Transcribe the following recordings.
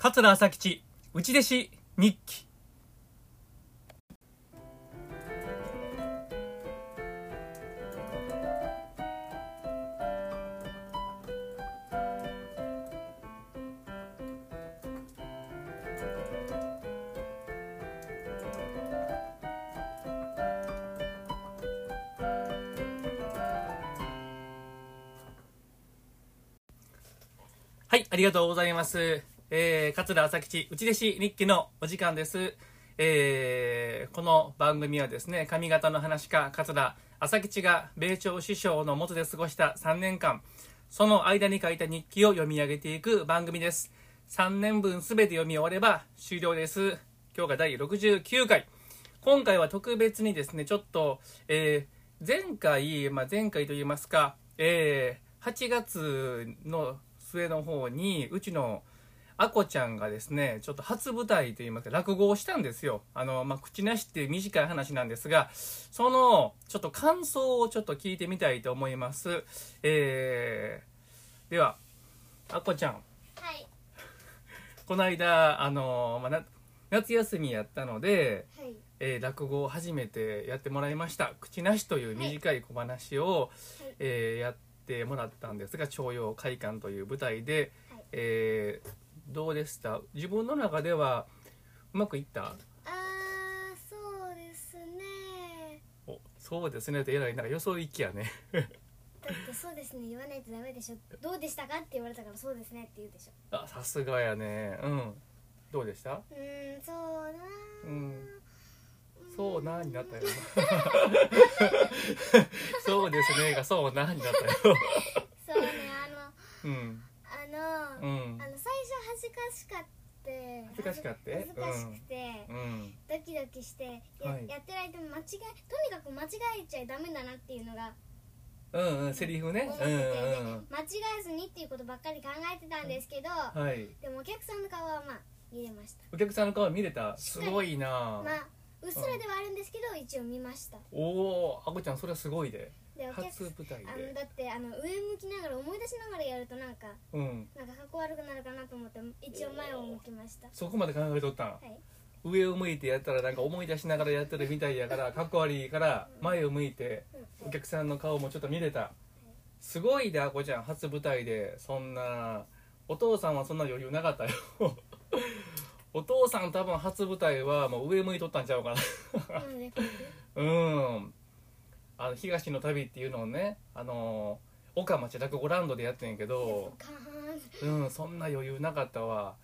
桂朝吉内弟子日記はい、ありがとうございます。えー、桂朝吉内弟子日記のお時間です。えー、この番組はですね、上方の話家、桂朝吉が米朝師匠の下で過ごした3年間、その間に書いた日記を読み上げていく番組です。3年分すべて読み終われば終了です。今日が第69回。今回は特別にですね、ちょっと、えー前回、まあ、前回といいますか、えー8月の末の方に、うちのあこちゃんがですね、ちょっと初舞台といいますか、落語をしたんですよ。あの、まあ、口なしっていう短い話なんですが、その、ちょっと感想をちょっと聞いてみたいと思います。えー、では、あこちゃん。はい この間、あの、まあ、な夏休みやったので、はいえー落語を初めてやってもらいました「口なし」という短い小話を、はいえーやってもらったんですが徴用会館という舞台で、はいえーどうでした？自分の中ではうまくいった？あーそうですね。おそうですね。ってえらいなんかよそ行きやね。だってそうですね。言わないとダメでしょ。どうでしたかって言われたからそうですねって言うでしょ。あさすがやね。うん。どうでした？うーんそうなうん。そうなになったよ。そうですね。がそうなになったよ。そうねあのうん。あの、うん。あの恥ずかしかって恥ずかしかって？恥ずかしくて、うん。ドキドキしてや,、はい。やってる間も間違えとにかく間違えちゃダメだなっていうのがうんうんセリフね。うん間違えずにっていうことばっかり考えてたんですけど、はい。でもお客さんの顔はまあ見れました。お客さんの顔見れた。すごいな。まあうっすらではあるんですけど、一応見ました。おおあこちゃんそれはすごいででお客初舞台あのでだってあの上向きながら思い出しながらやるとなんかうん。なんかかっこ悪くなるかなと思って一応前を向きました。そこまで考えとったん？はい。上を向いてやったらなんか思い出しながらやってるみたいやからかっこ悪いから前を向いてお客さんの顔もちょっと見れた。すごいであこちゃん初舞台でそんなお父さんはそんな余裕なかったよ。お父さん多分初舞台はもう上向いとったんちゃうかな。うんあの東の旅っていうのをねあの岡町落語ランドでやってんやけどうんそんな余裕なかったわ。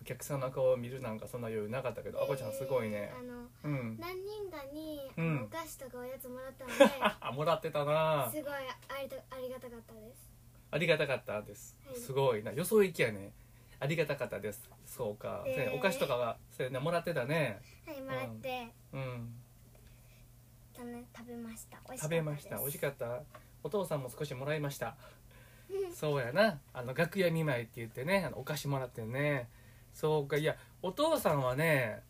お客さんの顔を見るなんかそんな余裕なかったけどあこちゃんすごいね。あのうん。何人かに、お菓子とかおやつもらったのあ もらってたな。ですごいありとありがたかったです。ありがたかったです。はい。すごいな。よそ行きやね。ありがたかったです。そうか、でそうやね。お菓子とかはそうやねもらってたね。はいもらって、うんたね食べました。食べました。美味しかった。お父さんも少しもらいました。そうやな。あの楽屋見舞いって言ってねあのお菓子もらってね。そうか。いやお父さんはね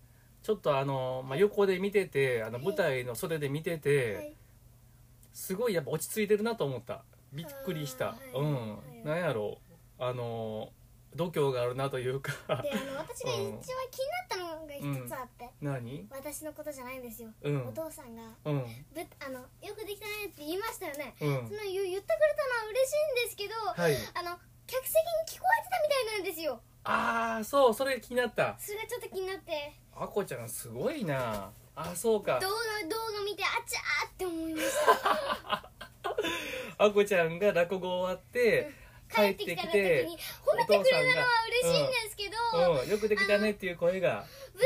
ちょっとあの、まあ、横で見ててあの舞台の袖で見てて、はい。すごいやっぱ落ち着いてるなと思った。びっくりした、はい。うん、はい。なんやろ。うあの度胸があるなというか。であの私が一番気になったのが一つあって、何？私のことじゃないんですよ、うん。お父さんがうん。ぶあのよくできたねって言いましたよね、うん。その言言ってくれたのは嬉しいんですけど、はい。あの客席に聞こえてたみたいなんですよ。ああそうそれ気になった。それがちょっと気になって。あこちゃんすごいな。あそうか。動画動画見てあちゃーって思いました。あこちゃんが落語終わって帰っててきた時に褒めてくれたのは嬉しいんですけど、うん、よくできたねっていう声が。舞台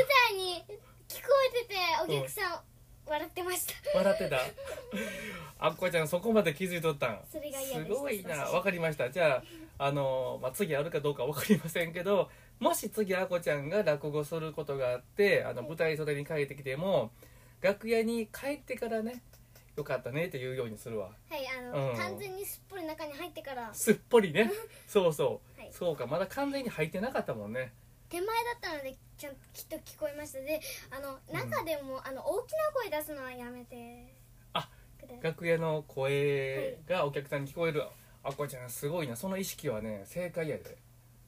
に聞こえててお客さん笑ってました。笑ってた？あこちゃんそこまで気づいとったん。それが嫌すごいな。わかりました。じゃああの、まあ、次あるかどうかわかりませんけどもし次あこちゃんが落語することがあってあの舞台袖に帰ってきても楽屋に帰ってからねよかったねって言うようにするわ。はいあの、うん。完全にすっぽり中に入ってから。すっぽりね。そうそう、はい。そうか。まだ完全に入ってなかったもんね手前だったのでちゃんきっと聞こえました。であの中でも、あの大きな声出すのはやめてあ楽屋の声がお客さんに聞こえるあこちゃんすごいな。その意識はね正解やで。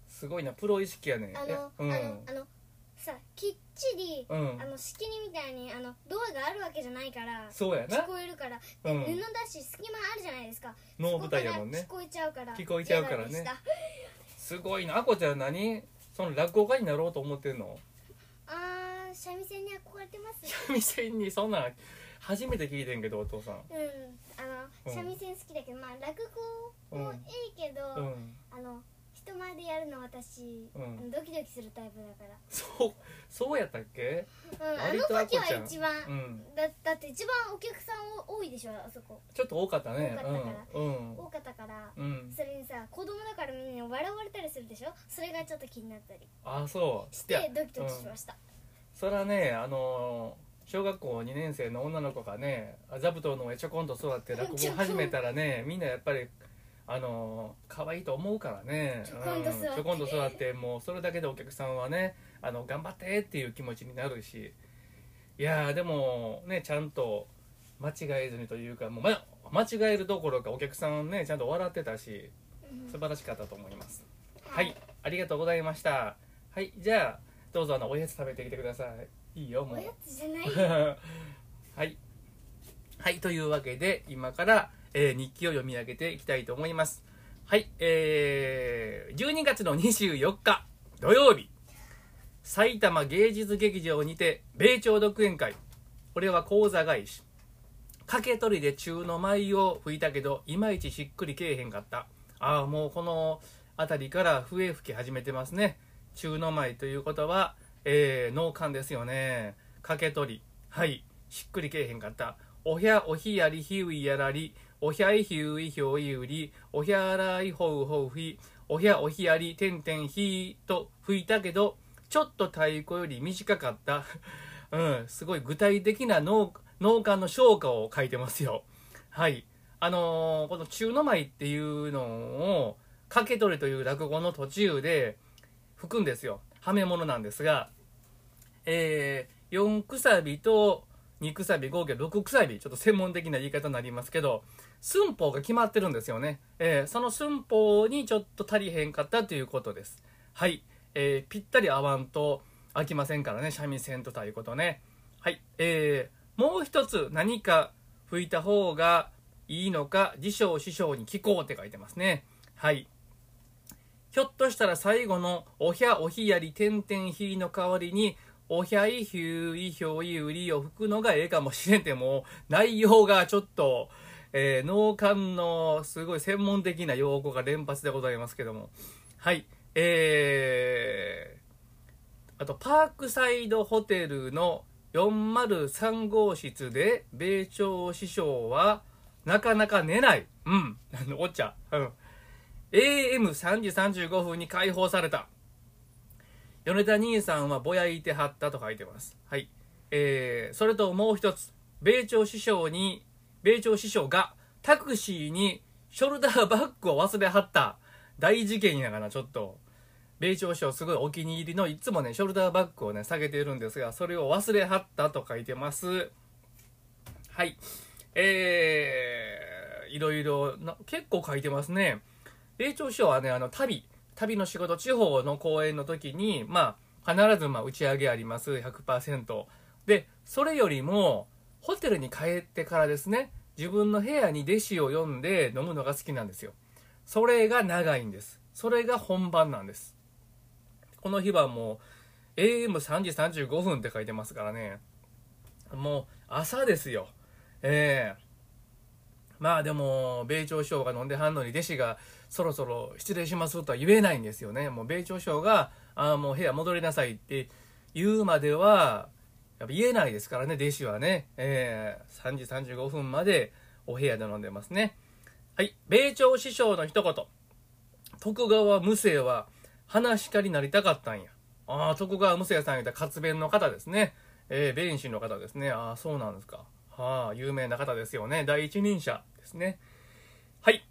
すすごいな。プロ意識やね。あの、えうん。あのあのさきっちり、うん。あの仕切りみたいにあのドアがあるわけじゃないからそうやな。聞こえるから。で、うん。布だし隙間あるじゃないですか。能舞台やもんね。聞こえちゃうから。聞こえちゃうからね。すごいな。あこちゃん何？その落語家になろうと思ってんの？あー三味線に憧れてます。三味線にそんなん初めて聞いてんけどお父さん。うんあうん。の三味線好きだけど、まあ落語もいいけど、うん。あの人前でやるの私、うん。ドキドキするタイプだから、そうそうやったっけ？うん、あ割との時あこちゃん。は一番、うん。だだって一番お客さん多いでしょあそこ。ちょっと多かったね。多かったから。うん多かったから、うん、うん、それにさ子供だからみんな笑われたりするでしょ？それがちょっと気になったり。あそう。しいやてドキドキしました、それはねあのー小学校2年生の女の子がね座布団の上ちょこんと座って落語を始めたらね みんなやっぱりあのー可愛いと思うからね。ちょこんと座って。うんちょこんと座ってもうそれだけでお客さんはねあの頑張ってっていう気持ちになるし。いやーでもねちゃんと間違えずにというかもう、ま、間違えるどころかお客さんねちゃんと笑ってたしうん。素晴らしかったと思います。はい、ありがとうございました。はいじゃあどうぞあのおやつ食べてきてください。いいよもう。おやつじゃないよ。はい。はい、というわけで、今から、えー日記を読み上げていきたいと思います。はい、えー、12月の24日、土曜日、埼玉芸術劇場にて、米朝独演会。これは講座返し。掛け取りで中の舞を吹いたけど、いまいちしっくりけえへんかった。ああ、もうこの辺りから笛吹き始めてますね。中の舞ということは、えー、脳幹ですよね。掛け取り。はい。しっくりけえへんかった。おひゃ、おひやりひういやらり、おひゃいひういひょういうり、おひゃらいほうほうふい、おひゃおひやりてんてんひと吹いたけど、ちょっと太鼓より短かった。うん、すごい具体的な脳脳幹の消化を書いてますよ。はい。あのーこの中の舞っていうのを、掛け取りという落語の途中で吹くんですよ。はめ物なんですが、えー、4くさびと2くさび合計6くさびちょっと専門的な言い方になりますけど寸法が決まってるんですよね、えーその寸法にちょっと足りへんかったということです。はい、えーぴったり合わんと飽きませんからね三味線と太鼓とね。はい。えー、もう一つ何か吹いた方がいいのか辞書を師匠に聞こうって書いてますね。はい。ひょっとしたら最後のおひゃおひやりてんてんひの代わりにおひゃいひゅういひょういうりを吹くのがええかもしれんても内容がちょっと、えー脳幹のすごい専門的な用語が連発でございますけども。はい。えー、あとパークサイドホテルの403号室で米朝師匠はなかなか寝ない。うん。あのお茶うん。AM3 時35分に解放された。米田兄さんはぼやいてはったと書いてます。はい。えー、それともう一つ。米朝師匠に米朝師匠がタクシーにショルダーバッグを忘れはった。大事件やがなちょっと。米朝師匠すごいお気に入りのいつもねショルダーバッグをね下げてるんですがそれを忘れはったと書いてます。はい。えー、いろいろな結構書いてますね。米朝師匠はねあの旅。旅の仕事地方の公演の時にまあ必ずまあ打ち上げあります。100%でそれよりもホテルに帰ってからですね自分の部屋に弟子を呼んで飲むのが好きなんですよ。それが長いんです。それが本番なんです。この日はもう AM3 時35分って書いてますからね。もう朝ですよ。ええまあでも米朝師匠が飲んではんのに弟子がそろそろ失礼しますとは言えないんですよね。もう米朝師匠があーもう部屋戻りなさいって言うまではやっぱ言えないですからね弟子はね、えー、3時35分までお部屋で飲んでますね。はい米朝師匠の一言。徳川無生は話し家になりたかったんや。ああ徳川無生さん言ったら活弁の方ですね。えー、弁士の方ですね。ああそうなんですか。はあ有名な方ですよね。第一人者。ですね。はい。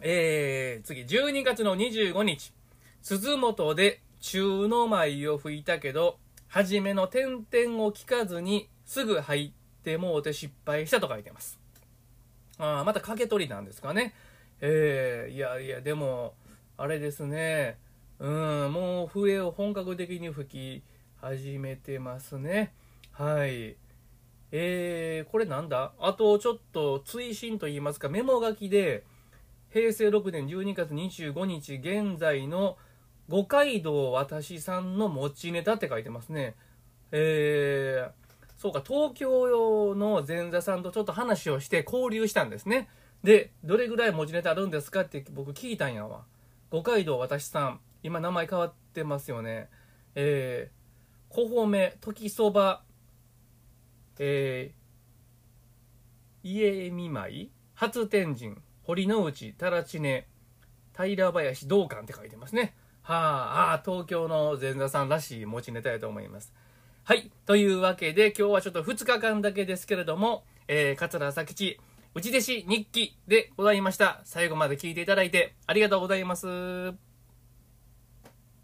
えー、次。12月の25日。鈴本で中の舞を吹いたけど初めの点々を聞かずにすぐ入ってもうて失敗したと書いてます。あーまた掛け取りなんですかね。えー、いやいやでもあれですね。うんもう笛を本格的に吹き始めてますね。はい。えー、これなんだ？あとちょっと追伸といいますかメモ書きで平成6年12月25日現在の五街道私さんの持ちネタって書いてますね。えー、そうか東京用の前座さんとちょっと話をして交流したんですね。でどれぐらい持ちネタあるんですかって僕聞いたんやわ。五街道私さん。今名前変わってますよね。えー、小褒め時そばえー、家見舞い初天神堀之内太良知根平林道館って書いてますね。はあ、あ東京の前座さんらしい持ちネタやと思います。はいというわけで今日はちょっと2日間だけですけれども、えー、桂朝吉内弟子日記でございました。最後まで聞いていただいてありがとうございます。